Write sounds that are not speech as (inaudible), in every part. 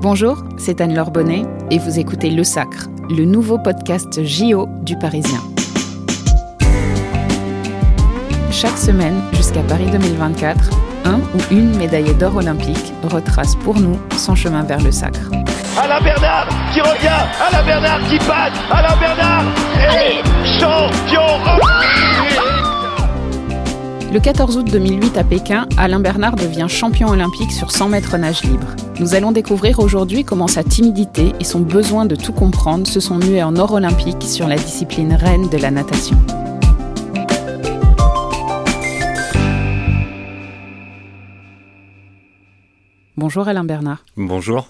Bonjour, c'est Anne-Laure Bonnet et vous écoutez Le Sacre, le nouveau podcast JO du Parisien. Chaque semaine, jusqu'à Paris 2024, un ou une médaillée d'or olympique retrace pour nous son chemin vers le sacre. Alain Bernard qui revient, Alain Bernard qui passe, Alain Bernard est champion Le 14 août 2008 à Pékin, Alain Bernard devient champion olympique sur 100 mètres nage libre. Nous allons découvrir aujourd'hui comment sa timidité et son besoin de tout comprendre se sont mués en or olympique sur la discipline reine de la natation. Bonjour Alain Bernard. Bonjour.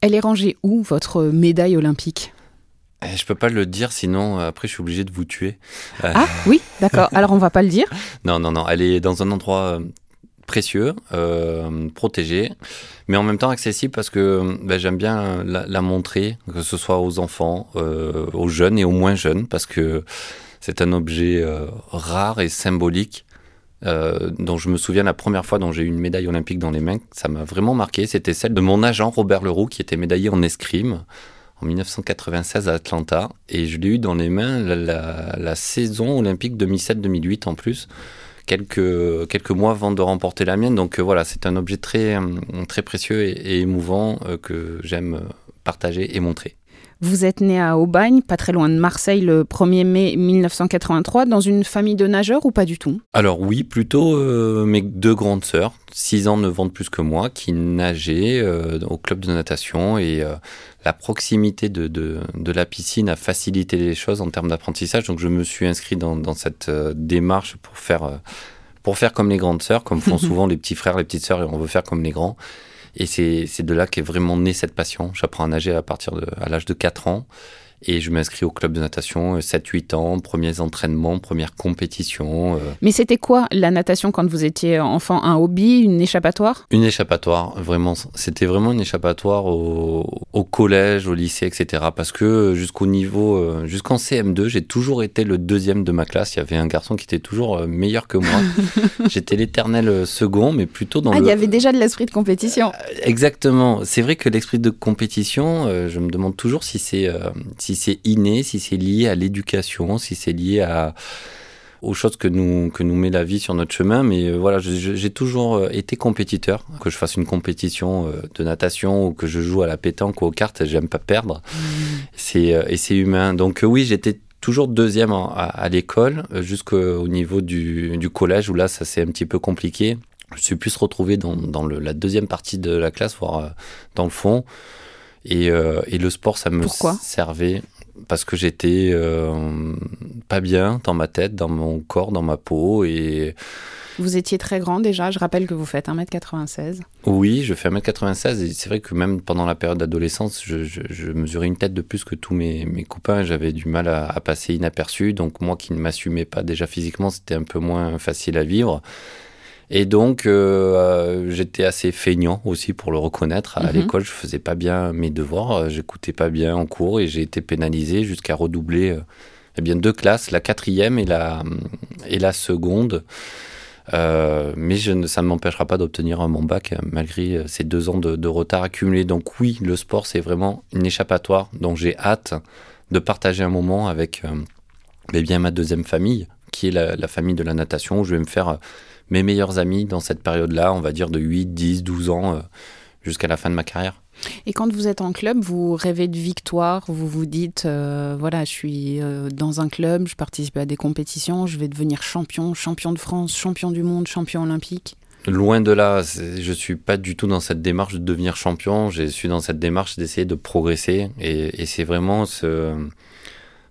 Elle est rangée où, votre médaille olympique? Eh, Je peux pas le dire, sinon euh, après je suis obligé de vous tuer. Euh, Ah oui, d'accord. (laughs) Alors on va pas le dire? Non, non, non. Elle est dans un endroit euh, précieux, euh, protégé, mais en même temps accessible parce que ben, j'aime bien la, montrer, que ce soit aux enfants, euh, aux jeunes et aux moins jeunes, parce que c'est un objet euh, rare et symbolique. dont je me souviens la première fois dont j'ai eu une médaille olympique dans les mains, ça m'a vraiment marqué. C'était celle de mon agent Robert Leroux qui était médaillé en escrime en 1996 à Atlanta et je l'ai eu dans les mains la saison olympique 2007-2008 en plus quelques, quelques mois avant de remporter la mienne donc euh, voilà c'est un objet très, euh, très précieux et, et émouvant euh, que j'aime partager et montrer. Vous êtes né à Aubagne, pas très loin de Marseille, le 1er mai 1983, dans une famille de nageurs ou pas du tout? Alors oui, plutôt euh, mes deux grandes sœurs, 6 ans, 9 ans de plus que moi, qui nageaient euh, au club de natation et euh, la proximité de, de, de la piscine a facilité les choses en termes d'apprentissage. Donc je me suis inscrit dans, dans cette démarche pour faire, pour faire comme les grandes sœurs, comme font (laughs) souvent les petits frères, les petites sœurs, et on veut faire comme les grands. Et c'est de là qu'est vraiment née cette passion. J'apprends à nager à partir de à l'âge de 4 ans. Et je m'inscris au club de natation, 7-8 ans, premiers entraînements, première compétition. euh, Mais c'était quoi la natation quand vous étiez enfant? Un hobby, une échappatoire? Une échappatoire, vraiment. C'était vraiment une échappatoire au, au collège, au lycée, etc. Parce que jusqu'au niveau, euh, jusqu'en CM2, j'ai toujours été le deuxième de ma classe. Il y avait un garçon qui était toujours euh, meilleur que moi. (laughs) J'étais l'éternel euh, second, mais plutôt dans Ah, le. il y avait déjà de l'esprit de compétition. Exactement. C'est vrai que l'esprit de compétition, euh, je me demande toujours si c'est euh, si c'est inné, si c'est lié à l'éducation, si c'est lié à aux choses que nous que nous met la vie sur notre chemin. Mais euh, voilà, j'ai toujours euh, été compétiteur. Que je fasse une compétition euh, de natation ou que je joue à la pétanque ou aux cartes, j'aime pas perdre. C'est euh, et c'est humain. Donc oui, j'étais toujours deuxième en- à, à l'école jusqu'au niveau du, du collège où là ça s'est un petit peu compliqué. Je suis plus retrouvé dans, dans le- la deuxième partie de la classe, voire dans le fond. Et, euh, et le sport, ça me Pourquoi? servait parce que j'étais euh, pas bien dans ma tête, dans mon corps, dans ma peau. Et Vous étiez très grand déjà. Je rappelle que vous faites 1m96. oui, je fais 1m96 et c'est vrai que même pendant la période d'adolescence, je, je- je mesurais une tête de plus que tous mes, mes copains. J'avais du mal à, à passer inaperçu. Donc moi qui ne m'assumais pas déjà physiquement, c'était un peu moins facile à vivre. Et donc, euh, euh, j'étais assez feignant aussi pour le reconnaître. À Mhm. l'école, je faisais pas bien mes devoirs, euh, j'écoutais pas bien en cours et j'ai été pénalisé jusqu'à redoubler euh, eh bien, deux classes, la quatrième et la, et la seconde. Euh, mais je ne, ça ne m'empêchera pas d'obtenir mon bac malgré ces deux ans de, de retard accumulé. Donc oui, le sport, c'est vraiment une échappatoire dont j'ai hâte de partager un moment avec eh bien, ma deuxième famille, qui est la, la famille de la natation, où je vais me faire mes meilleurs amis dans cette période-là, on va dire de 8, 10, 12 ans euh, jusqu'à la fin de ma carrière. Et quand vous êtes en club, vous rêvez de victoire. Vous vous dites, euh, voilà, je suis euh, dans un club, je participe à des compétitions, je vais devenir champion, champion de France, champion du monde, champion olympique. Loin de là, je suis pas du tout dans cette démarche de devenir champion. Je suis dans cette démarche d'essayer de progresser, et, et c'est vraiment ce,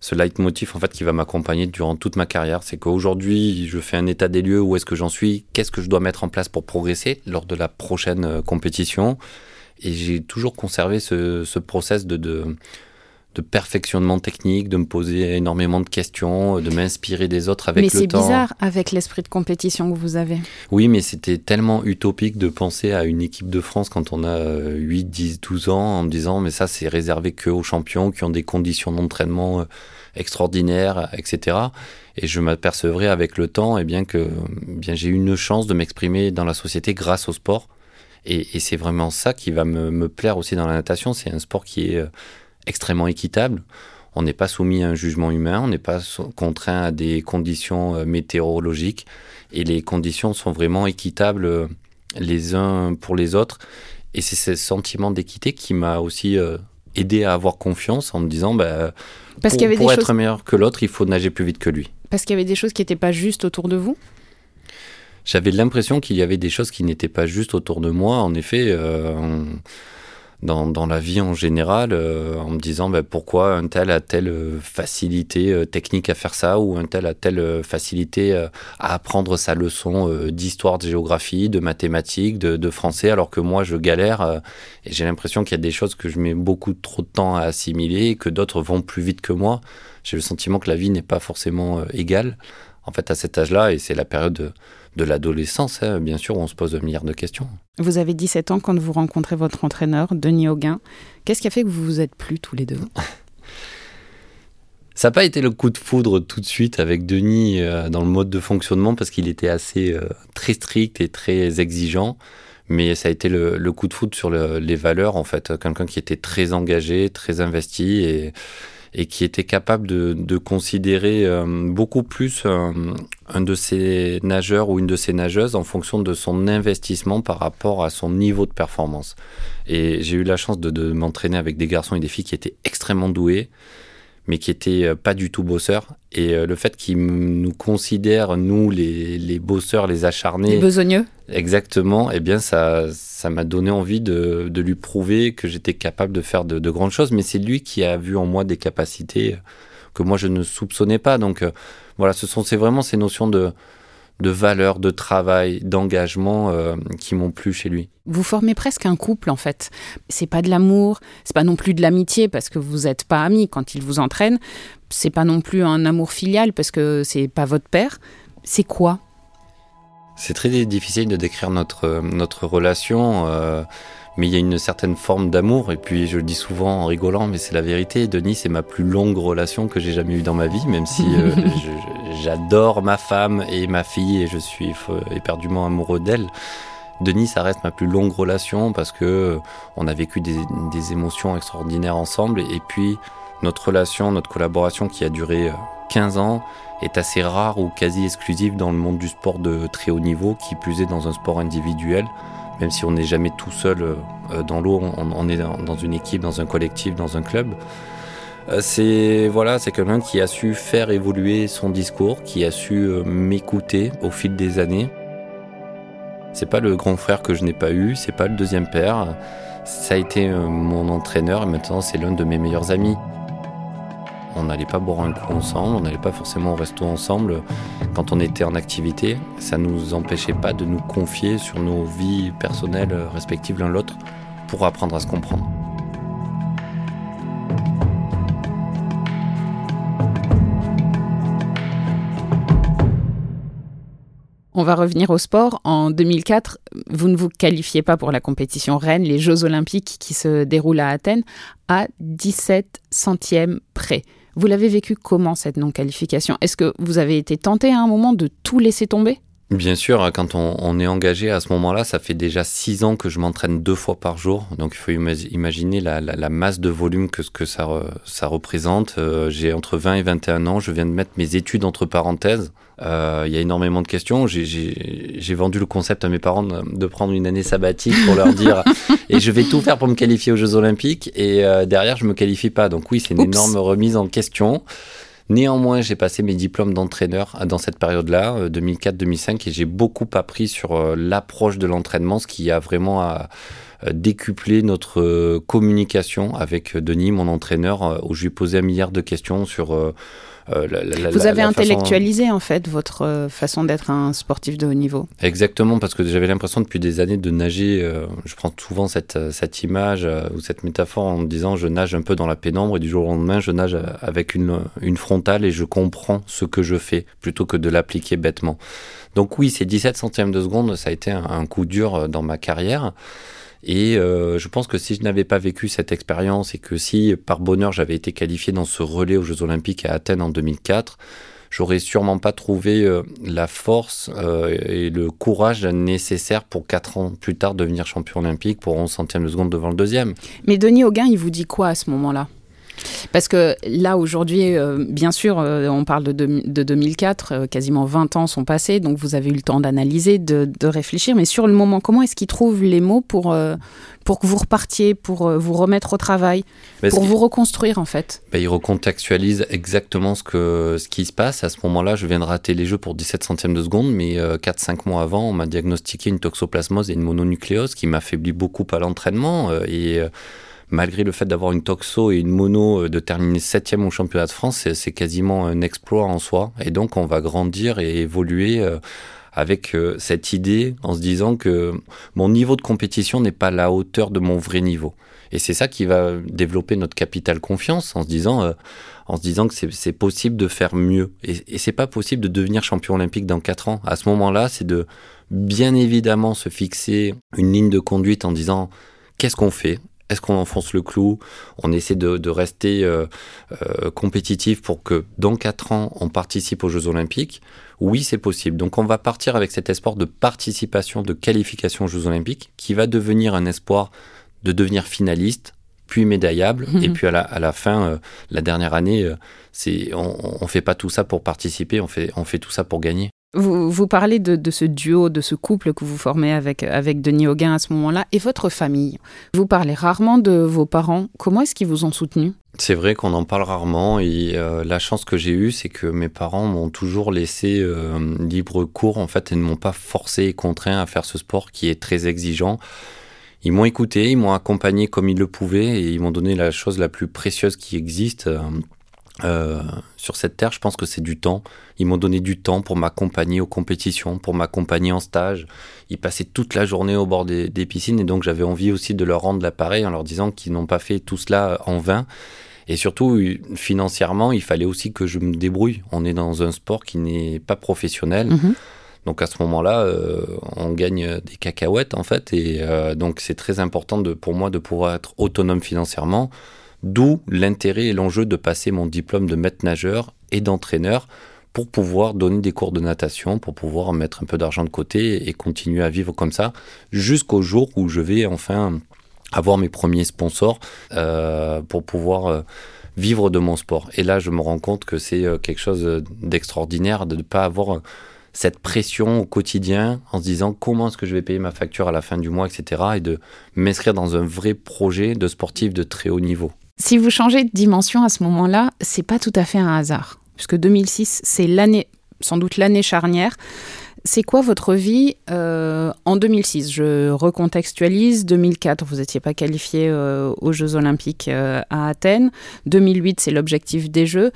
ce leitmotiv en fait qui va m'accompagner durant toute ma carrière. C'est qu'aujourd'hui, je fais un état des lieux. Où est-ce que j'en suis Qu'est-ce que je dois mettre en place pour progresser lors de la prochaine euh, compétition Et j'ai toujours conservé ce, ce process de, de de perfectionnement technique, de me poser énormément de questions, de m'inspirer des autres avec Mais le c'est temps. bizarre avec l'esprit de compétition que vous avez. Oui, mais c'était tellement utopique de penser à une équipe de France quand on a euh, 8, 10, 12 ans en me disant mais ça c'est réservé que aux champions qui ont des conditions d'entraînement euh, extraordinaires, etc. Et je m'apercevrai avec le temps eh bien que bien j'ai eu une chance de m'exprimer dans la société grâce au sport Et, c'est vraiment ça qui va me, plaire aussi dans la natation. C'est un sport qui est extrêmement équitable. On n'est pas soumis à un jugement humain, on n'est pas contraint à des conditions météorologiques. Et les conditions sont vraiment équitables les uns pour les autres. Et c'est ce sentiment d'équité qui m'a aussi aidé à avoir confiance en me disant bah, Parce pour, pour être meilleur que l'autre, il faut nager plus vite que lui. Parce qu'il y avait des choses qui n'étaient pas justes autour de vous? J'avais l'impression qu'il y avait des choses qui n'étaient pas justes autour de moi. En effet, euh, dans, la vie en général euh, en me disant bah, pourquoi un tel a telle euh, facilité euh, technique à faire ça ou un tel a telle facilité à apprendre sa leçon d'histoire, de géographie, de mathématiques, de, de, français, alors que moi je galère et j'ai l'impression qu'il y a des choses que je mets beaucoup trop de temps à assimiler et que d'autres vont plus vite que moi. J'ai le sentiment que la vie n'est pas forcément égale en fait à cet âge-là et c'est la période de l'adolescence, hein, bien sûr, on se pose un milliard de questions. Vous avez 17 ans quand vous rencontrez votre entraîneur, Denis Auguin. Qu'est-ce qui a fait que vous vous êtes plus tous les deux (laughs) Ça n'a pas été le coup de foudre tout de suite avec Denis euh, dans le mode de fonctionnement parce qu'il était assez euh, très strict et très exigeant. Mais ça a été le, coup de foudre sur les valeurs, en fait. Quelqu'un qui était très engagé, très investi et et qui était capable de, considérer euh, beaucoup plus un de ses nageurs ou une de ses nageuses en fonction de son investissement par rapport à son niveau de performance. Et j'ai eu la chance de m'entraîner avec des garçons et des filles qui étaient extrêmement doués, mais qui étaient euh, pas du tout bosseurs. Et euh, le fait qu'ils nous considèrent, nous, les, les bosseurs, les acharnés. Les besogneux. Exactement. Eh bien, ça, ça m'a donné envie de, de, lui prouver que j'étais capable de faire de, de, grandes choses. Mais c'est lui qui a vu en moi des capacités que moi je ne soupçonnais pas. Donc, euh, voilà, ce sont, c'est vraiment ces notions de, de valeur, de travail, d'engagement euh, qui m'ont plu chez lui. Vous formez presque un couple en fait. C'est pas de l'amour, c'est pas non plus de l'amitié parce que vous n'êtes pas amis quand il vous entraîne. C'est pas non plus un amour filial parce que c'est pas votre père. C'est quoi? C'est très difficile de décrire notre notre relation. Euh, mais il y a une certaine forme d'amour. Et puis je le dis souvent en rigolant, mais c'est la vérité. Denis, c'est ma plus longue relation que j'ai jamais eue dans ma vie, même si euh, (laughs) j'adore ma femme et ma fille et je suis éperdument amoureux d'elle. Denis, ça reste ma plus longue relation parce que euh, on a vécu des, des émotions extraordinaires ensemble. Et puis notre relation, notre collaboration qui a duré 15 euh, ans est assez rare ou quasi exclusive dans le monde du sport de très haut niveau, qui plus est dans un sport individuel même si on n'est jamais tout seul euh, dans l'eau, on, est dans une équipe, dans un collectif, dans un club. Euh, c'est voilà, c'est quelqu'un qui a su faire évoluer son discours, qui a su euh, m'écouter au fil des années. C'est pas le grand frère que je n'ai pas eu, c'est pas le deuxième père. Ça a été mon entraîneur et maintenant c'est l'un de mes meilleurs amis. On n'allait pas boire un coup ensemble, on n'allait pas forcément au resto ensemble quand on était en activité. Ça ne nous empêchait pas de nous confier sur nos vies personnelles respectives l'un l'autre pour apprendre à se comprendre. On va revenir au sport. En 2004, vous ne vous qualifiez pas pour la compétition Rennes, les Jeux olympiques qui se déroulent à Athènes, à 17 centièmes près. Vous l'avez vécu comment cette non-qualification? Est-ce que vous avez été tenté à un moment de tout laisser tomber? Bien sûr, hein, quand on, est engagé à ce moment-là, ça fait déjà six ans que je m'entraîne deux fois par jour. Donc il faut imaginer la, masse de volume que, que ça, ça représente. Euh, j'ai entre 20 et 21 ans, je viens de mettre mes études entre parenthèses. Euh, il y a énormément de questions. J'ai vendu le concept à mes parents de, prendre une année sabbatique pour leur dire (laughs) et je vais tout faire pour me qualifier aux Jeux Olympiques et euh, derrière je me qualifie pas. Donc oui, c'est une énorme remise en question. Néanmoins, j'ai passé mes diplômes d'entraîneur dans cette période-là, 2004-2005, euh, et j'ai beaucoup appris sur l'approche de l'entraînement, ce qui a vraiment décuplé notre communication avec Denis, mon entraîneur, où je lui ai posé un milliard de questions sur euh, Vous avez intellectualisé en fait votre euh, façon d'être un sportif de haut niveau. Exactement, parce que j'avais l'impression depuis des années de nager. Euh, je prends souvent cette, cette image ou cette métaphore en me disant je nage un peu dans la pénombre et du jour au lendemain je nage avec une, une frontale et je comprends ce que je fais plutôt que de l'appliquer bêtement. Donc oui, ces 17 centièmes de seconde, ça a été un coup dur dans ma carrière. Et euh, je pense que si je n'avais pas vécu cette expérience et que si par bonheur j'avais été qualifié dans ce relais aux Jeux Olympiques à Athènes en 2004, j'aurais sûrement pas trouvé la force et le courage nécessaire pour 4 ans plus tard devenir champion olympique pour 11 centièmes de seconde devant le deuxième. Mais Denis Auguin, il vous dit quoi à ce moment-là? Parce que là, aujourd'hui, euh, bien sûr, euh, on parle de, de 2004, euh, quasiment 20 ans sont passés, donc vous avez eu le temps d'analyser, de, réfléchir, mais sur le moment, comment est-ce qu'il trouve les mots pour, pour que vous repartiez, pour vous remettre au travail, pour vous reconstruire en fait? Ben, Il recontextualise exactement ce, que, ce qui se passe. À ce moment-là, je viens de rater les jeux pour 17 centièmes de seconde, mais 4-5 mois avant, on m'a diagnostiqué une toxoplasmose et une mononucléose qui m'affaiblit beaucoup à l'entraînement. et malgré le fait d'avoir une toxo et une mono, euh, de terminer septième au championnat de France, c'est quasiment un exploit en soi. Et donc, on va grandir et évoluer euh, avec euh, cette idée en se disant que mon niveau de compétition n'est pas à la hauteur de mon vrai niveau. Et c'est ça qui va développer notre capital confiance en se disant, en se disant que c'est possible de faire mieux. Et, et c'est pas possible de devenir champion olympique dans quatre ans. À ce moment-là, c'est de bien évidemment se fixer une ligne de conduite en disant qu'est-ce qu'on fait? Est-ce qu'on enfonce le clou On essaie de, rester euh, euh, compétitif pour que dans 4 ans, on participe aux Jeux Olympiques? Oui, c'est possible. Donc on va partir avec cet espoir de participation, de qualification aux Jeux Olympiques, qui va devenir un espoir de devenir finaliste, puis médaillable. Mhm. Et puis à la, fin, euh, la dernière année, c'est on ne fait pas tout ça pour participer, on fait, on fait tout ça pour gagner. Vous, parlez de, ce duo, de ce couple que vous formez avec, Denis Auguin à ce moment-là et votre famille. Vous parlez rarement de vos parents. Comment est-ce qu'ils vous ont soutenu c'est vrai qu'on en parle rarement et euh, la chance que j'ai eue, c'est que mes parents m'ont toujours laissé euh, libre cours en fait et ne m'ont pas forcé et contraint à faire ce sport qui est très exigeant. Ils m'ont écouté, ils m'ont accompagné comme ils le pouvaient et ils m'ont donné la chose la plus précieuse qui existe, euh, euh, sur cette terre, je pense que c'est du temps. Ils m'ont donné du temps pour m'accompagner aux compétitions, pour m'accompagner en stage. Ils passaient toute la journée au bord des, piscines et donc j'avais envie aussi de leur rendre l'appareil en leur disant qu'ils n'ont pas fait tout cela en vain. Et surtout, financièrement, il fallait aussi que je me débrouille. On est dans un sport qui n'est pas professionnel. Mhm. Donc à ce moment-là, euh, on gagne des cacahuètes en fait. Et euh, donc c'est très important de, pour moi de pouvoir être autonome financièrement. D'où l'intérêt et l'enjeu de passer mon diplôme de maître nageur et d'entraîneur pour pouvoir donner des cours de natation, pour pouvoir mettre un peu d'argent de côté et continuer à vivre comme ça jusqu'au jour où je vais enfin avoir mes premiers sponsors euh, pour pouvoir euh, vivre de mon sport. Et là, je me rends compte que c'est euh, quelque chose d'extraordinaire de ne pas avoir cette pression au quotidien en se disant comment est-ce que je vais payer ma facture à la fin du mois, etc. et de m'inscrire dans un vrai projet de sportif de très haut niveau. Si vous changez de dimension à ce moment-là, c'est pas tout à fait un hasard, puisque 2006, c'est l'année, sans doute l'année charnière. C'est quoi votre vie euh, en 2006 Je recontextualise. 2004, vous n'étiez pas qualifié euh, aux Jeux Olympiques euh, à Athènes. 2008, c'est l'objectif des Jeux.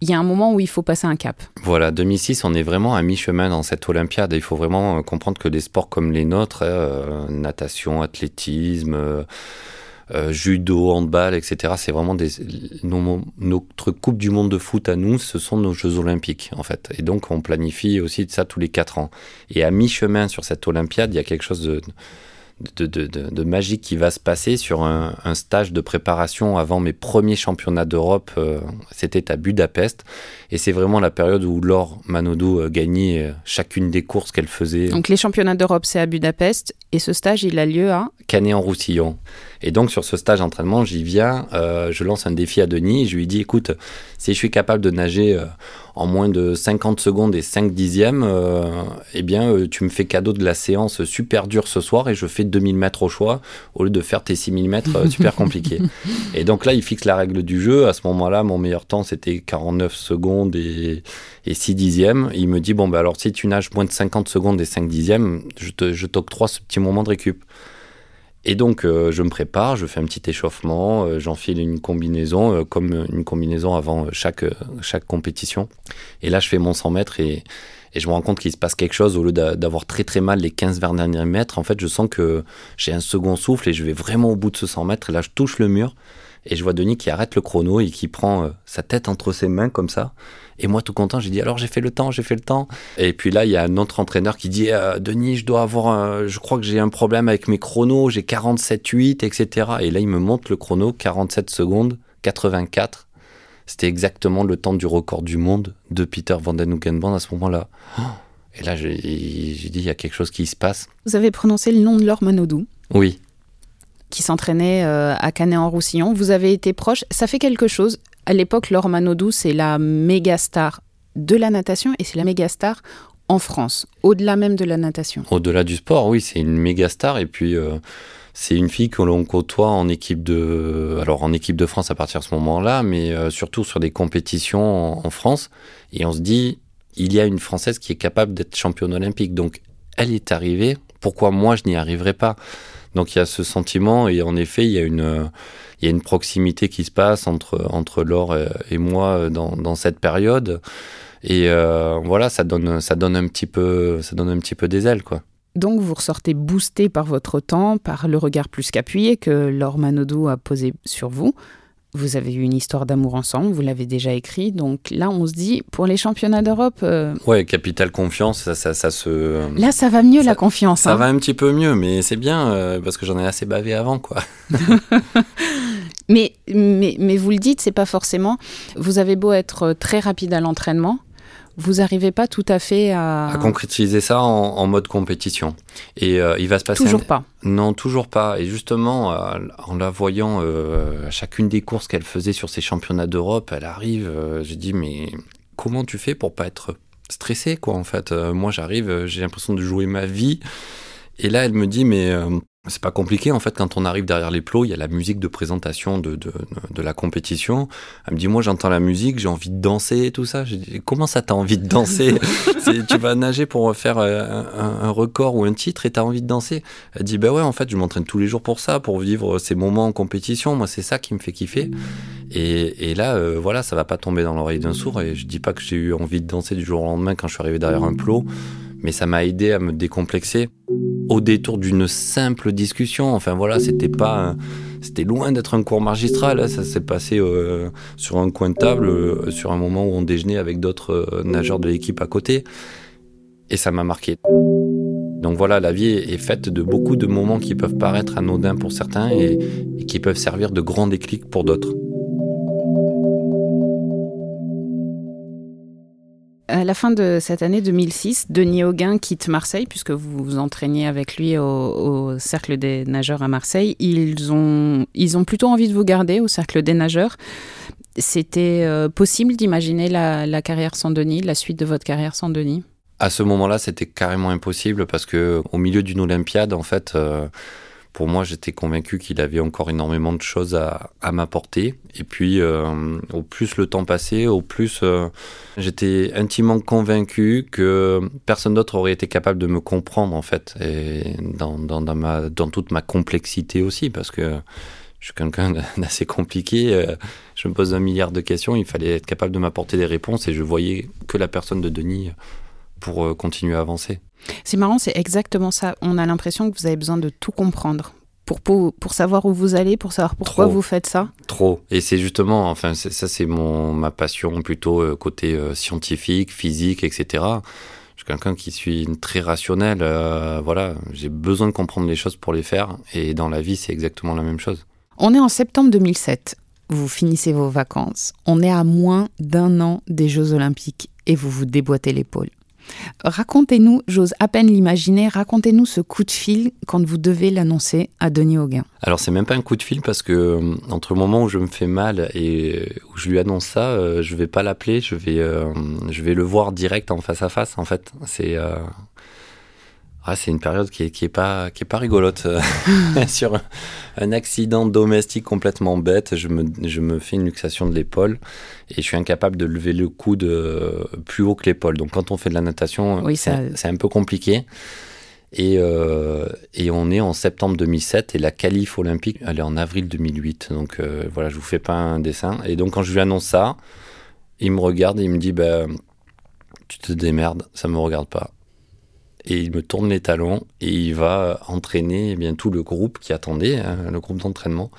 Il y a un moment où il faut passer un cap. Voilà, 2006, on est vraiment à mi-chemin dans cette Olympiade. Il faut vraiment comprendre que des sports comme les nôtres, natation, athlétisme, judo, handball, etc. C'est vraiment des, notre Coupe du Monde de foot à nous, ce sont nos Jeux Olympiques, en fait. Et donc, on planifie aussi ça tous les quatre ans. Et à mi-chemin sur cette Olympiade, il y a quelque chose de, de, de, de, magique qui va se passer sur un, un, stage de préparation avant mes premiers championnats d'Europe. Euh, c'était à Budapest. Et c'est vraiment la période où Laure Manodou euh, gagnait chacune des courses qu'elle faisait. Donc les championnats d'Europe, c'est à Budapest. Et ce stage, il a lieu à? Canet-en-Roussillon. Et donc sur ce stage d'entraînement, j'y viens, euh, je lance un défi à Denis, je lui dis, écoute, si je suis capable de nager euh, en moins de 50 secondes et 5 dixièmes, euh, eh bien tu me fais cadeau de la séance super dure ce soir et je fais 2000 mètres au choix au lieu de faire tes 6000 mètres (laughs) super compliqués. et donc là, il fixe la règle du jeu. À ce moment-là, mon meilleur temps, c'était 49 secondes et, et 6 dixièmes. il me dit, bon, bah alors si tu nages moins de 50 secondes et 5 dixièmes, je t'octroie ce petit moment de récup. Et donc, euh, je me prépare, je fais un petit échauffement, euh, j'enfile une combinaison, euh, comme une combinaison avant chaque, compétition. Et là, je fais mon 100 mètres et, et je me rends compte qu'il se passe quelque chose. Au lieu d'avoir très très mal les 15 derniers mètres, en fait, je sens que j'ai un second souffle et je vais vraiment au bout de ce 100 mètres. Et là, je touche le mur et je vois Denis qui arrête le chrono et qui prend sa tête entre ses mains comme ça. Et moi, tout content, j'ai dit alors j'ai fait le temps, j'ai fait le temps. Et puis là, il y a un autre entraîneur qui dit euh, Denis, je dois avoir, un, je crois que j'ai un problème avec mes chronos, j'ai 47,8, etc. Et là, il me montre le chrono 47 secondes, 84. C'était exactement le temps du record du monde de Peter Van Den Hoogenband à ce moment-là. Et là, j'ai dit, il y a quelque chose qui se passe. Vous avez prononcé le nom de Laure Manodou Oui. Qui s'entraînait euh, à Canet-en-Roussillon. Vous avez été proche. Ça fait quelque chose. À l'époque, Laure Manodou, c'est la méga star de la natation et c'est la méga star en France, au-delà même de la natation. Au-delà du sport, oui, c'est une méga star. Et puis, euh, c'est une fille que l'on côtoie en équipe de, alors en équipe de France à partir de ce moment-là, mais euh, surtout sur des compétitions en, France. Et on se dit, il y a une Française qui est capable d'être championne olympique. Donc, elle est arrivée. Pourquoi moi je n'y arriverai pas? Donc, il y a ce sentiment et en effet, il y a une, il y a une proximité qui se passe entre entre Laure et moi dans, dans cette période. Et euh, voilà, ça donne, ça donne un petit peu, ça donne un petit peu des ailes, quoi. Donc vous ressortez boosté par votre temps, par le regard plus qu'appuyé que Laure Manodou a posé sur vous. Vous avez eu une histoire d'amour ensemble, vous l'avez déjà écrit. Donc là, on se dit, pour les championnats d'Europe. Euh, ouais, capital confiance, ça, ça, ça, se. Là, ça va mieux la confiance. Ça hein. va un petit peu mieux, mais c'est bien euh, parce que j'en ai assez bavé avant, quoi. (laughs) mais, mais, mais vous le dites, c'est pas forcément. Vous avez beau être très rapide à l'entraînement, vous n'arrivez pas tout à fait à... À concrétiser ça en, mode compétition. Et euh, il va se passer... Toujours pas. Non, toujours pas. Et justement, euh, en la voyant euh, à chacune des courses qu'elle faisait sur ces championnats d'Europe, elle arrive, je dis, mais comment tu fais pour pas être stressé, quoi, en fait? Moi, j'arrive, j'ai l'impression de jouer ma vie. Et là, elle me dit, mais c'est pas compliqué en fait quand on arrive derrière les plots, il y a la musique de présentation de, de, de la compétition. Elle me dit moi j'entends la musique, j'ai envie de danser et tout ça. J'ai dit comment ça t'as envie de danser (laughs) Tu vas nager pour faire euh, un, un, record ou un titre et t'as envie de danser Elle dit bah ouais en fait je m'entraîne tous les jours pour ça, pour vivre ces moments en compétition. Moi c'est ça qui me fait kiffer. Et, et là euh, voilà ça va pas tomber dans l'oreille d'un sourd et je dis pas que j'ai eu envie de danser du jour au lendemain quand je suis arrivé derrière un plot, mais ça m'a aidé à me décomplexer au détour d'une simple discussion. Enfin voilà, c'était pas, c'était loin d'être un cours magistral. Ça s'est passé euh, sur un coin de table, euh, sur un moment où on déjeunait avec d'autres euh, nageurs de l'équipe à côté, et ça m'a marqué. Donc voilà, la vie est faite de beaucoup de moments qui peuvent paraître anodins pour certains et qui peuvent servir de grands déclics pour d'autres. À la fin de cette année 2006, Denis Auguin quitte Marseille, puisque vous vous entraîniez avec lui au, Cercle des nageurs à Marseille. Ils ont, ils ont plutôt envie de vous garder au Cercle des nageurs. C'était euh, possible d'imaginer la, carrière sans Denis, la suite de votre carrière sans Denis? À ce moment-là, c'était carrément impossible parce que au milieu d'une Olympiade, en fait, euh, pour moi, j'étais convaincu qu'il avait encore énormément de choses à, m'apporter. Et puis, euh, au plus le temps passait, au plus euh, j'étais intimement convaincu que personne d'autre aurait été capable de me comprendre, en fait, et dans, toute ma complexité aussi, parce que je suis quelqu'un (laughs) d'assez compliqué. Euh, je me pose un milliard de questions. Il fallait être capable de m'apporter des réponses et je voyais que la personne de Denis pour continuer à avancer. C'est marrant, c'est exactement ça. On a l'impression que vous avez besoin de tout comprendre. Pour, pour, savoir où vous allez, pour savoir pourquoi vous faites ça Trop. Et c'est justement, enfin, ça, c'est mon ma passion plutôt euh, côté euh, scientifique, physique, etc. Je suis quelqu'un qui suis très rationnel. Euh, voilà, j'ai besoin de comprendre les choses pour les faire. Et dans la vie, c'est exactement la même chose. On est en septembre 2007. Vous finissez vos vacances. On est à moins d'un an des Jeux Olympiques et vous vous déboîtez l'épaule. Racontez-nous, j'ose à peine l'imaginer, racontez-nous ce coup de fil quand vous devez l'annoncer à Denis Auguin. Alors c'est même pas un coup de fil parce que euh, entre le moment où je me fais mal et où je lui annonce ça, euh, je vais pas l'appeler, je vais euh, je vais le voir direct en face à face en fait. C'est ah, c'est une période qui est, qui est, pas, qui est pas rigolote. (laughs) Sur un, accident domestique complètement bête, je me, je me fais une luxation de l'épaule et je suis incapable de lever le coude euh, plus haut que l'épaule. Donc quand on fait de la natation, c'est un peu compliqué. Et, euh, et, on est en septembre 2007 et la qualif olympique, elle est en avril 2008. Donc euh, voilà, je vous fais pas un dessin. Et donc quand je lui annonce ça, il me regarde et il me dit bah, Tu te démerdes, ça me regarde pas et il me tourne les talons et il va entraîner eh bien tout le groupe qui attendait, hein, le groupe d'entraînement.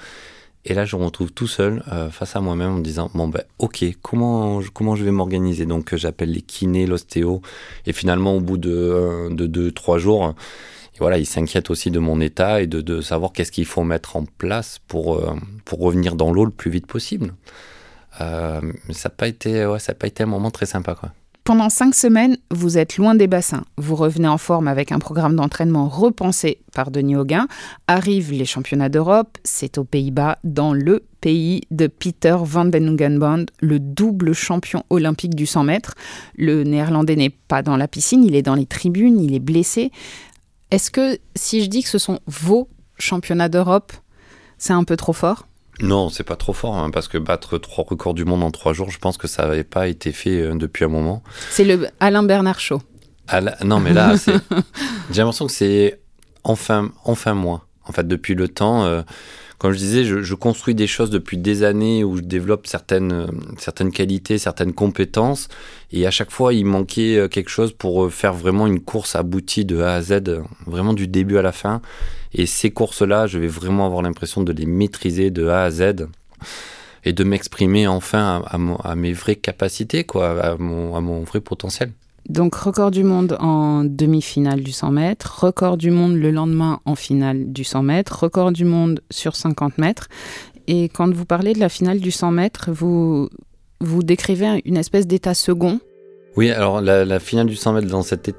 Et là, je me retrouve tout seul euh, face à moi-même en me disant bon ben ok, comment je, comment je vais m'organiser? Donc j'appelle les kinés, l'ostéo, et finalement au bout de euh, de deux trois jours, voilà, ils s'inquiètent aussi de mon état et de, savoir qu'est-ce qu'il faut mettre en place pour euh, pour revenir dans l'eau le plus vite possible. mais ça n'a pas été, ça a pas été un moment très sympa, quoi. Pendant cinq semaines, vous êtes loin des bassins. Vous revenez en forme avec un programme d'entraînement repensé par Denis Auguin. Arrivent les championnats d'Europe. C'est aux Pays-Bas, dans le pays de Peter van den Hoogenband, le double champion olympique du 100 mètres. Le néerlandais n'est pas dans la piscine, il est dans les tribunes, il est blessé. Est-ce que si je dis que ce sont vos championnats d'Europe, c'est un peu trop fort? Non, c'est pas trop fort, hein, parce que battre trois records du monde en trois jours, je pense que ça n'avait pas été fait euh, depuis un moment. C'est le Alain Bernard Show. Non, mais là, (laughs) j'ai l'impression que c'est enfin, enfin moi. En fait, depuis le temps, euh, comme je disais, je, construis des choses depuis des années où je développe certaines, euh, certaines qualités, certaines compétences. Et à chaque fois, il manquait quelque chose pour faire vraiment une course aboutie de A à Z, vraiment du début à la fin. Et ces courses-là, je vais vraiment avoir l'impression de les maîtriser de A à Z et de m'exprimer enfin à, mes vraies capacités, quoi, à mon, à mon vrai potentiel. Donc record du monde en demi-finale du 100 mètres, record du monde le lendemain en finale du 100 mètres, record du monde sur 50 mètres. Et quand vous parlez de la finale du 100 mètres, vous, vous décrivez une espèce d'état second? Oui, alors la, la, finale du 100 mètres dans cet état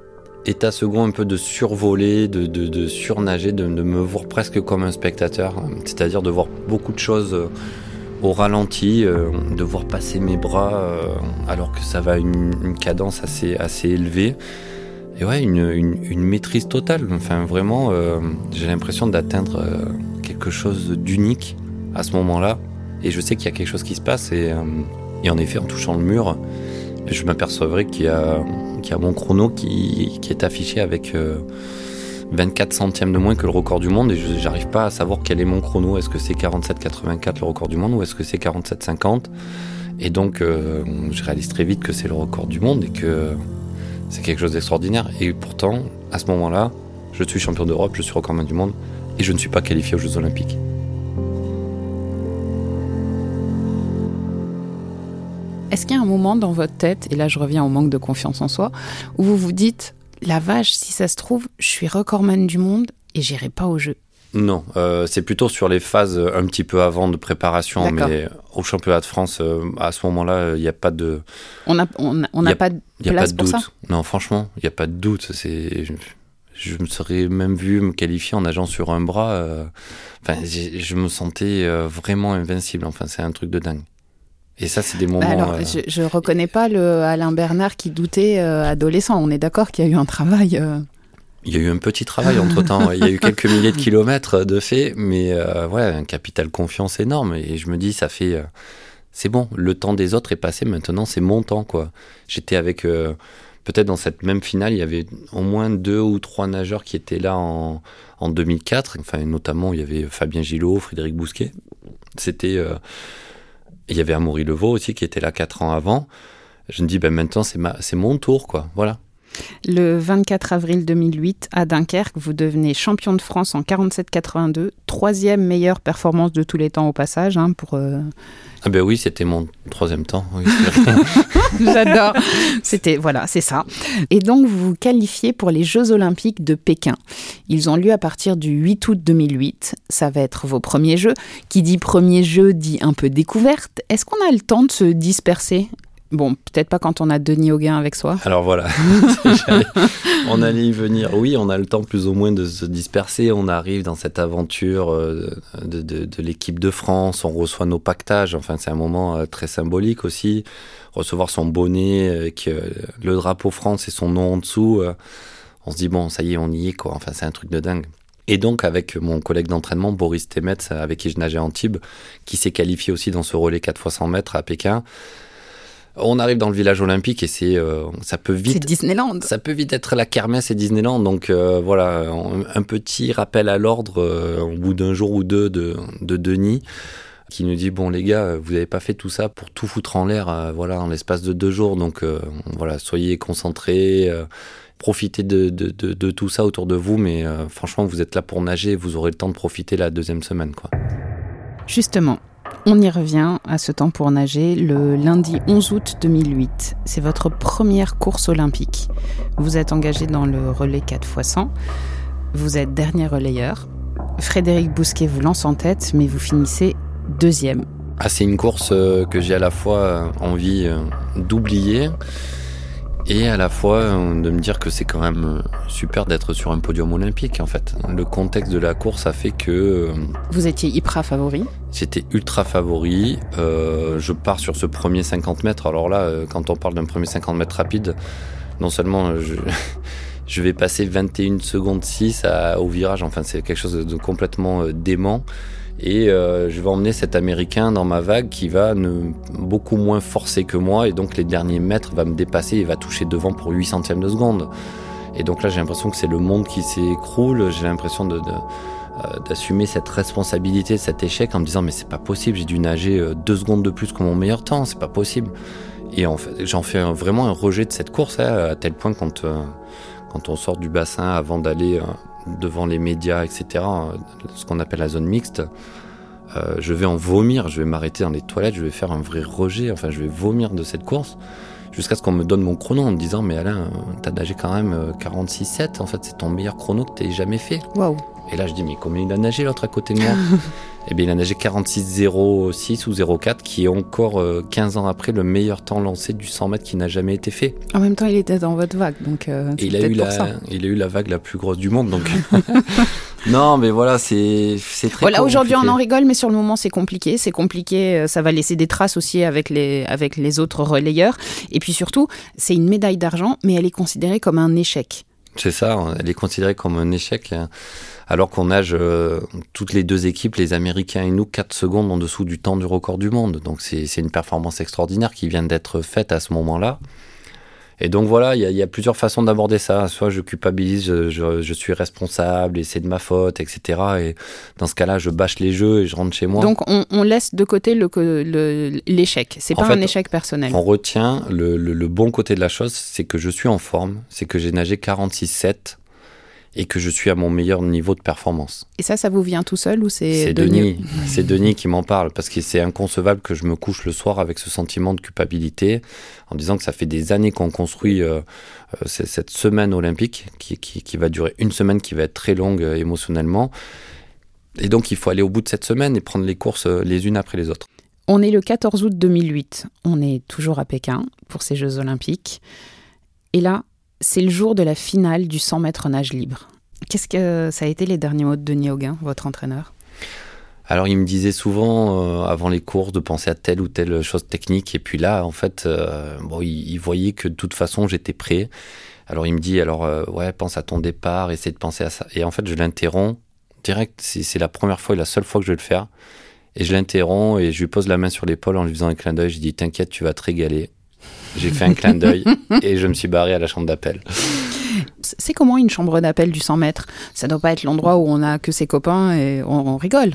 second un peu de survoler, de, de, surnager, de, me voir presque comme un spectateur, c'est-à-dire de voir beaucoup de choses euh, au ralenti, euh, de voir passer mes bras euh, alors que ça va à une, cadence assez, assez élevée. Et ouais, une, une, maîtrise totale. Enfin, vraiment, j'ai l'impression d'atteindre quelque chose d'unique à ce moment-là. Et je sais qu'il y a quelque chose qui se passe. Et, et en effet, en touchant le mur, je m'apercevrai qu'il y a il y a mon chrono qui, est affiché avec 24 euh, centièmes de moins que le record du monde et je n'arrive pas à savoir quel est mon chrono. Est-ce que c'est 47,84 le record du monde ou est-ce que c'est 47,50 Et donc euh, je réalise très vite que c'est le record du monde et que c'est quelque chose d'extraordinaire. Et pourtant, à ce moment-là, je suis champion d'Europe, je suis recordman du monde et je ne suis pas qualifié aux Jeux Olympiques. Est-ce qu'il y a un moment dans votre tête, et là je reviens au manque de confiance en soi, où vous vous dites, la vache, si ça se trouve, je suis recordman du monde et j'irai pas au jeu? Non, euh, c'est plutôt sur les phases un petit peu avant de préparation, mais au championnat de France, euh, à ce moment-là, il n'y a pas de. On n'a on, a, pas de place pour doute. ça Non, franchement, il n'y a pas de doute. C'est, je, me serais même vu me qualifier en nageant sur un bras. Euh, enfin, je me sentais vraiment invincible. Enfin, c'est un truc de dingue. Et ça, c'est des bah moments. alors, euh, je, ne reconnais pas le Alain Bernard qui doutait euh, adolescent. On est d'accord qu'il y a eu un travail. Euh. Il y a eu un petit travail entre temps. Il y a eu quelques (laughs) milliers de kilomètres de fait, mais ouais, un capital confiance énorme. Et je me dis, ça fait. c'est bon, le temps des autres est passé. Maintenant, c'est mon temps, quoi. J'étais avec. Peut-être dans cette même finale, il y avait au moins deux ou trois nageurs qui étaient là en, en 2004. Enfin, notamment, il y avait Fabien Gillot, Frédéric Bousquet. C'était il y avait Amaury Levaux aussi qui était là quatre ans avant. Je me dis, ben maintenant, c'est mon tour, quoi. Voilà. Le 24 avril 2008, à Dunkerque, vous devenez champion de France en 47-82, troisième meilleure performance de tous les temps au passage. Hein, pour, euh, Ah ben oui, c'était mon troisième temps. (laughs) J'adore. C'était voilà, c'est ça. Et donc vous vous qualifiez pour les Jeux Olympiques de Pékin. Ils ont lieu à partir du 8 août 2008. Ça va être vos premiers Jeux. Qui dit premier jeu dit un peu découverte. Est-ce qu'on a le temps de se disperser? Bon, peut-être pas quand on a Denis Auguin avec soi. Alors voilà, (laughs) on allait y venir. Oui, on a le temps plus ou moins de se disperser. On arrive dans cette aventure euh, de, l'équipe de France. On reçoit nos pactages. Enfin, c'est un moment euh, très symbolique aussi. Recevoir son bonnet avec euh, le drapeau France et son nom en dessous. On se dit, bon, ça y est, on y est, quoi. Enfin, c'est un truc de dingue. Et donc, avec mon collègue d'entraînement, Boris Temetz, avec qui je nageais en Tibes, qui s'est qualifié aussi dans ce relais 4 x 100 mètres à Pékin, on arrive dans le village olympique et c'est euh, ça peut vite c'est Disneyland. ça peut vite être la kermesse et Disneyland. Donc euh, voilà un petit rappel à l'ordre euh, au bout d'un jour ou deux de, Denis qui nous dit bon les gars vous n'avez pas fait tout ça pour tout foutre en l'air voilà en l'espace de deux jours. Donc voilà soyez concentrés profitez de, de, tout ça autour de vous. Mais franchement vous êtes là pour nager vous aurez le temps de profiter la deuxième semaine quoi. Justement on y revient à ce temps pour nager le lundi 11 août 2008. C'est votre première course olympique. Vous êtes engagé dans le relais 4 x 100. Vous êtes dernier relayeur. Frédéric Bousquet vous lance en tête, mais vous finissez deuxième. Ah, c'est une course euh, que j'ai à la fois euh, envie euh, d'oublier et à la fois de me dire que c'est quand même super d'être sur un podium olympique en fait. Le contexte de la course a fait que... Vous étiez hyper favori J'étais ultra favori. je pars sur ce premier 50 mètres. Alors là, quand on parle d'un premier 50 mètres rapide, non seulement je, (laughs) je vais passer 21 secondes 6 au virage, enfin c'est quelque chose de complètement dément et euh, je vais emmener cet Américain dans ma vague qui va ne, beaucoup moins forcer que moi. Et donc les derniers mètres va me dépasser. Et va toucher devant pour 8 centièmes de seconde. Et donc là j'ai l'impression que c'est le monde qui s'écroule, j'ai l'impression de, euh, d'assumer cette responsabilité, cet échec en me disant mais c'est pas possible, j'ai dû nager euh, deux secondes de plus que mon meilleur temps, c'est pas possible. Et en fait j'en fais vraiment un rejet de cette course hein, à tel point quand, quand on sort du bassin avant d'aller devant les médias, etc., ce qu'on appelle la zone mixte, euh, je vais en vomir, je vais m'arrêter dans les toilettes, je vais faire un vrai rejet, enfin je vais vomir de cette course, jusqu'à ce qu'on me donne mon chrono en me disant mais Alain, t'as nagé quand même 46-7, euh, en fait c'est ton meilleur chrono que t'aies jamais fait. Waouh Et là je dis mais combien il a nagé l'autre à côté de moi (laughs) Eh bien, il a nagé 46,06 ou 04, qui est encore 15 euh, ans après le meilleur temps lancé du 100 mètres qui n'a jamais été fait. En même temps, il était dans votre vague, donc euh, il a eu la, il a eu la vague la plus grosse du monde, donc. (laughs) (laughs) non, mais voilà, c'est c'est très. Voilà, aujourd'hui on en rigole, mais sur le moment c'est compliqué, c'est compliqué. Euh, ça va laisser des traces aussi avec les avec les autres relayeurs, et puis surtout, c'est une médaille d'argent, mais elle est considérée comme un échec. C'est ça, elle est considérée comme un échec alors qu'on nage euh, toutes les deux équipes, les Américains et nous, 4 secondes en dessous du temps du record du monde. Donc c'est une performance extraordinaire qui vient d'être faite à ce moment-là. Et donc voilà, il y, a plusieurs façons d'aborder ça. Soit je culpabilise, je, suis responsable et c'est de ma faute, etc. Et dans ce cas-là, je bâche les jeux et je rentre chez moi. Donc on, laisse de côté l'échec. Le, c'est pas un échec personnel. On retient le, le, bon côté de la chose, c'est que je suis en forme, c'est que j'ai nagé 46-7 et que je suis à mon meilleur niveau de performance. Et ça, ça vous vient tout seul ou c'est Denis (laughs) C'est Denis qui m'en parle parce que c'est inconcevable que je me couche le soir avec ce sentiment de culpabilité en disant que ça fait des années qu'on construit euh, euh, cette semaine olympique qui, qui, va durer une semaine qui va être très longue euh, émotionnellement. Et donc il faut aller au bout de cette semaine et prendre les courses les unes après les autres. On est le 14 août 2008. On est toujours à Pékin pour ces Jeux olympiques. Et là, c'est le jour de la finale du 100 mètres nage libre. Qu'est-ce que ça a été les derniers mots de Denis Auguin, votre entraîneur? Alors il me disait souvent euh, avant les courses de penser à telle ou telle chose technique. Et puis là en fait euh, bon il, voyait que de toute façon j'étais prêt. Alors il me dit alors euh, ouais pense à ton départ, essaie de penser à ça. Et en fait je l'interromps direct. C'est la première fois et la seule fois que je vais le faire. Et je l'interromps et je lui pose la main sur l'épaule en lui faisant un clin d'œil. Je dis t'inquiète tu vas te régaler j'ai fait un clin d'œil (laughs) et je me suis barré à la chambre d'appel. C'est comment une chambre d'appel du 100 mètres? Ça doit pas être l'endroit où on a que ses copains et on rigole.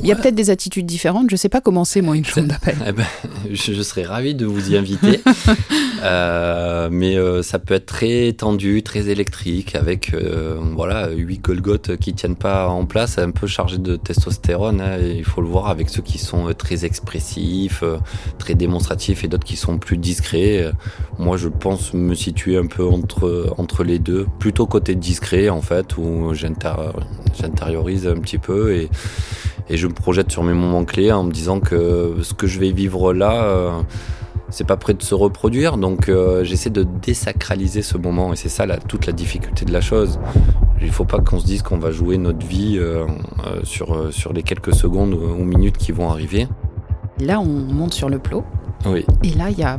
Il y a peut-être des attitudes différentes. Je ne sais pas comment c'est, moi, une chambre (laughs) d'appel. Eh ben, je, serais ravi de vous y inviter. (laughs) euh, mais euh, ça peut être très tendu, très électrique, avec euh, voilà, huit Golgoth qui tiennent pas en place, un peu chargé de testostérone. Hein, il faut le voir avec ceux qui sont euh, très expressifs, très démonstratifs et d'autres qui sont plus discrets. Moi, je pense me situer un peu entre, entre les deux, plutôt côté discret, en fait, où j'intériorise un petit peu et et je me projette sur mes moments clés en me disant que ce que je vais vivre là, euh, c'est pas prêt de se reproduire. Donc euh, j'essaie de désacraliser ce moment et c'est ça toute la difficulté de la chose. Il faut pas qu'on se dise qu'on va jouer notre vie euh, sur, sur les quelques secondes ou minutes qui vont arriver. Là, on monte sur le plot. Oui. Et là, il y a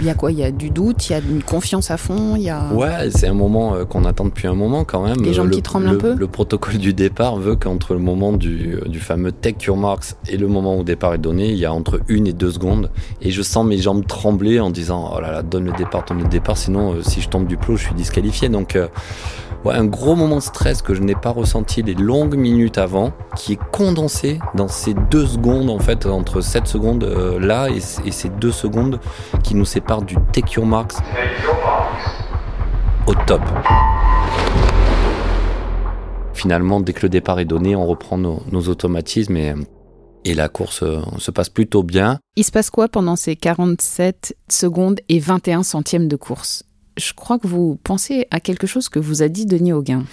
il y a quoi? Il y a du doute, il y a une confiance à fond, il y a... Ouais, c'est un moment euh, qu'on attend depuis un moment quand même. Les jambes le, qui tremblent un peu? Le protocole du départ veut qu'entre le moment du, du fameux take your marks et le moment où le départ est donné, il y a entre une et deux secondes. Et je sens mes jambes trembler en disant, oh là là, donne le départ, donne le départ, sinon euh, si je tombe du plot, je suis disqualifié. Donc... Euh, un gros moment de stress que je n'ai pas ressenti les longues minutes avant, qui est condensé dans ces deux secondes, en fait, entre cette seconde euh, là et, ces deux secondes qui nous séparent du Take Your Marks au top. Finalement, dès que le départ est donné, on reprend nos, automatismes et, et la course euh, se passe plutôt bien. Il se passe quoi pendant ces 47 secondes et 21 centièmes de course? Je crois que vous pensez à quelque chose que vous a dit Denis Auguin.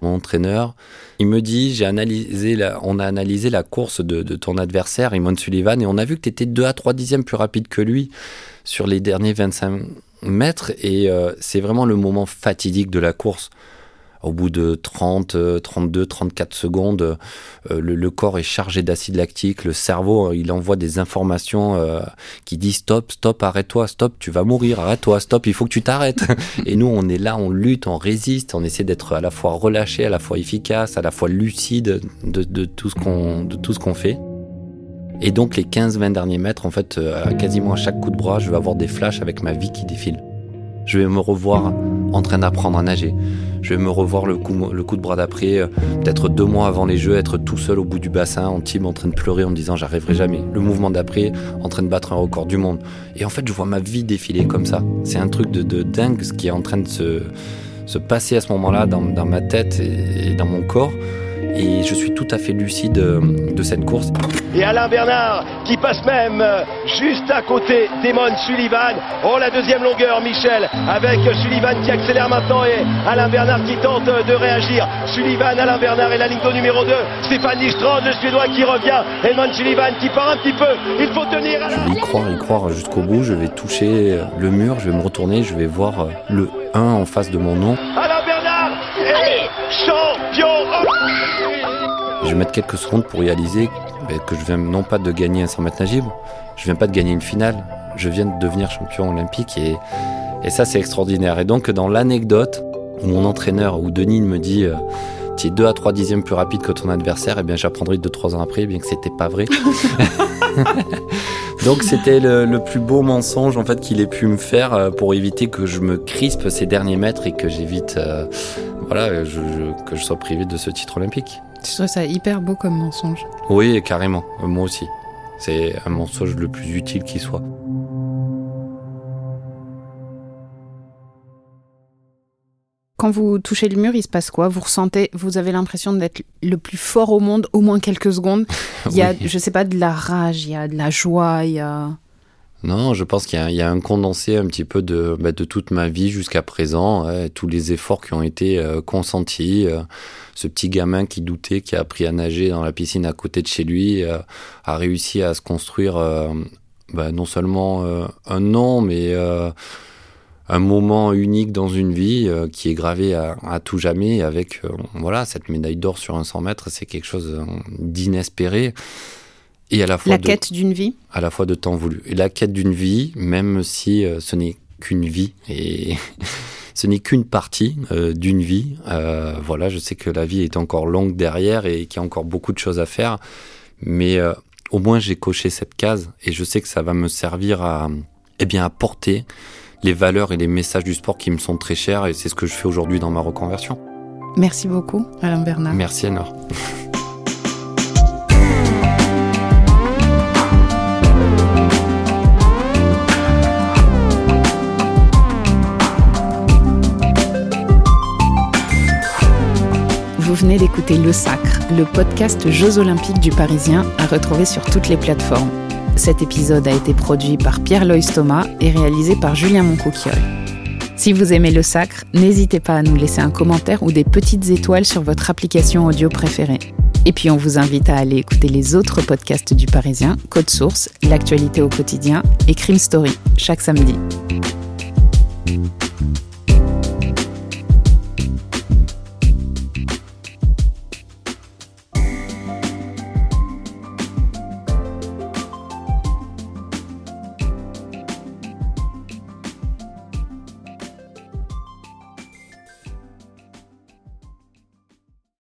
mon entraîneur. Il me dit, j'ai analysé on a analysé la course de, ton adversaire, Imon Sullivan, et on a vu que tu étais 2 à 3 dixièmes plus rapide que lui sur les derniers 25 mètres. Et euh, c'est vraiment le moment fatidique de la course au bout de 30, 32, 34 secondes, euh, le, corps est chargé d'acide lactique, le cerveau, euh, il envoie des informations euh, qui disent stop, stop, arrête-toi, stop, tu vas mourir, arrête-toi, stop, il faut que tu t'arrêtes. (laughs) Et nous, on est là, on lutte, on résiste, on essaie d'être à la fois relâché, à la fois efficace, à la fois lucide de, tout ce qu'on de tout ce qu'on fait. Et donc les 15-20 derniers mètres, en fait, quasiment à chaque coup de bras, je vais avoir des flashs avec ma vie qui défile. Je vais me revoir en train d'apprendre à nager. Je vais me revoir le coup, de bras d'après, euh, peut-être deux mois avant les Jeux, être tout seul au bout du bassin, en team, en train de pleurer, en disant j'arriverai jamais. Le mouvement d'après, en train de battre un record du monde. Et en fait, je vois ma vie défiler comme ça. C'est un truc de, dingue ce qui est en train de se, se passer à ce moment-là dans ma tête et dans mon corps et je suis tout à fait lucide euh, de cette course. Et Alain Bernard qui passe même euh, juste à côté d'Emon Sullivan. Oh la deuxième longueur Michel avec Sullivan qui accélère maintenant et Alain Bernard qui tente de réagir. Sullivan, Alain Bernard et la ligne de numéro 2. Stéphane Listrand, le Suédois qui revient. Emon Sullivan qui part un petit peu. Il faut tenir. Je vais y croire, y croire jusqu'au bout. Je vais toucher le mur, je vais me retourner, je vais voir le 1 en face de mon nom. Alain champion je vais mettre quelques secondes pour réaliser ben, que je viens non pas de gagner un 100 mètres nage libre, je viens pas de gagner une finale, je viens de devenir champion olympique et, et ça c'est extraordinaire. Et donc dans l'anecdote où mon entraîneur ou Denis me dit euh, tu es 2 à 3 dixièmes plus rapide que ton adversaire, et eh bien j'apprendrai 2-3 ans après, bien que c'était pas vrai. (laughs) Donc c'était le, plus beau mensonge en fait qu'il ait pu me faire euh, pour éviter que je me crispe ces derniers mètres et que j'évite euh, voilà que je sois privé de ce titre olympique. Tu trouves ça hyper beau comme mensonge Oui, carrément. Euh, moi aussi. C'est un mensonge le plus utile qui soit. Quand vous touchez le mur, il se passe quoi? Vous ressentez, vous avez l'impression d'être le plus fort au monde au moins quelques secondes. Il y a, (laughs) je sais pas, de la rage, il y a de la joie, il y a. Non, je pense qu'il y, a un condensé un petit peu de, bah, de toute ma vie jusqu'à présent, tous les efforts qui ont été euh, consentis. Euh, ce petit gamin qui doutait, qui a appris à nager dans la piscine à côté de chez lui, euh, a réussi à se construire bah, non seulement un nom, mais un moment unique dans une vie qui est gravé à, tout jamais. Avec voilà cette médaille d'or sur un 100 mètres, c'est quelque chose d'inespéré. Et à la fois la quête d'une vie À la fois de temps voulu. Et la quête d'une vie, même si euh, ce n'est qu'une vie et (laughs) ce n'est qu'une partie euh, d'une vie. Euh, voilà, je sais que la vie est encore longue derrière et qu'il y a encore beaucoup de choses à faire, mais au moins j'ai coché cette case et je sais que ça va me servir à, eh bien, à porter les valeurs et les messages du sport qui me sont très chers et c'est ce que je fais aujourd'hui dans ma reconversion. Merci beaucoup, Alain Bernard. Merci, Anor. (laughs) d'écouter Le Sacre, le podcast Jeux Olympiques du Parisien à retrouver sur toutes les plateformes. Cet épisode a été produit par Pierre-Loïs Thomas et réalisé par Julien Moncouquiol. Si vous aimez Le Sacre, n'hésitez pas à nous laisser un commentaire ou des petites étoiles sur votre application audio préférée. Et puis on vous invite à aller écouter les autres podcasts du Parisien, Code Source, L'actualité au quotidien et Crime Story, chaque samedi.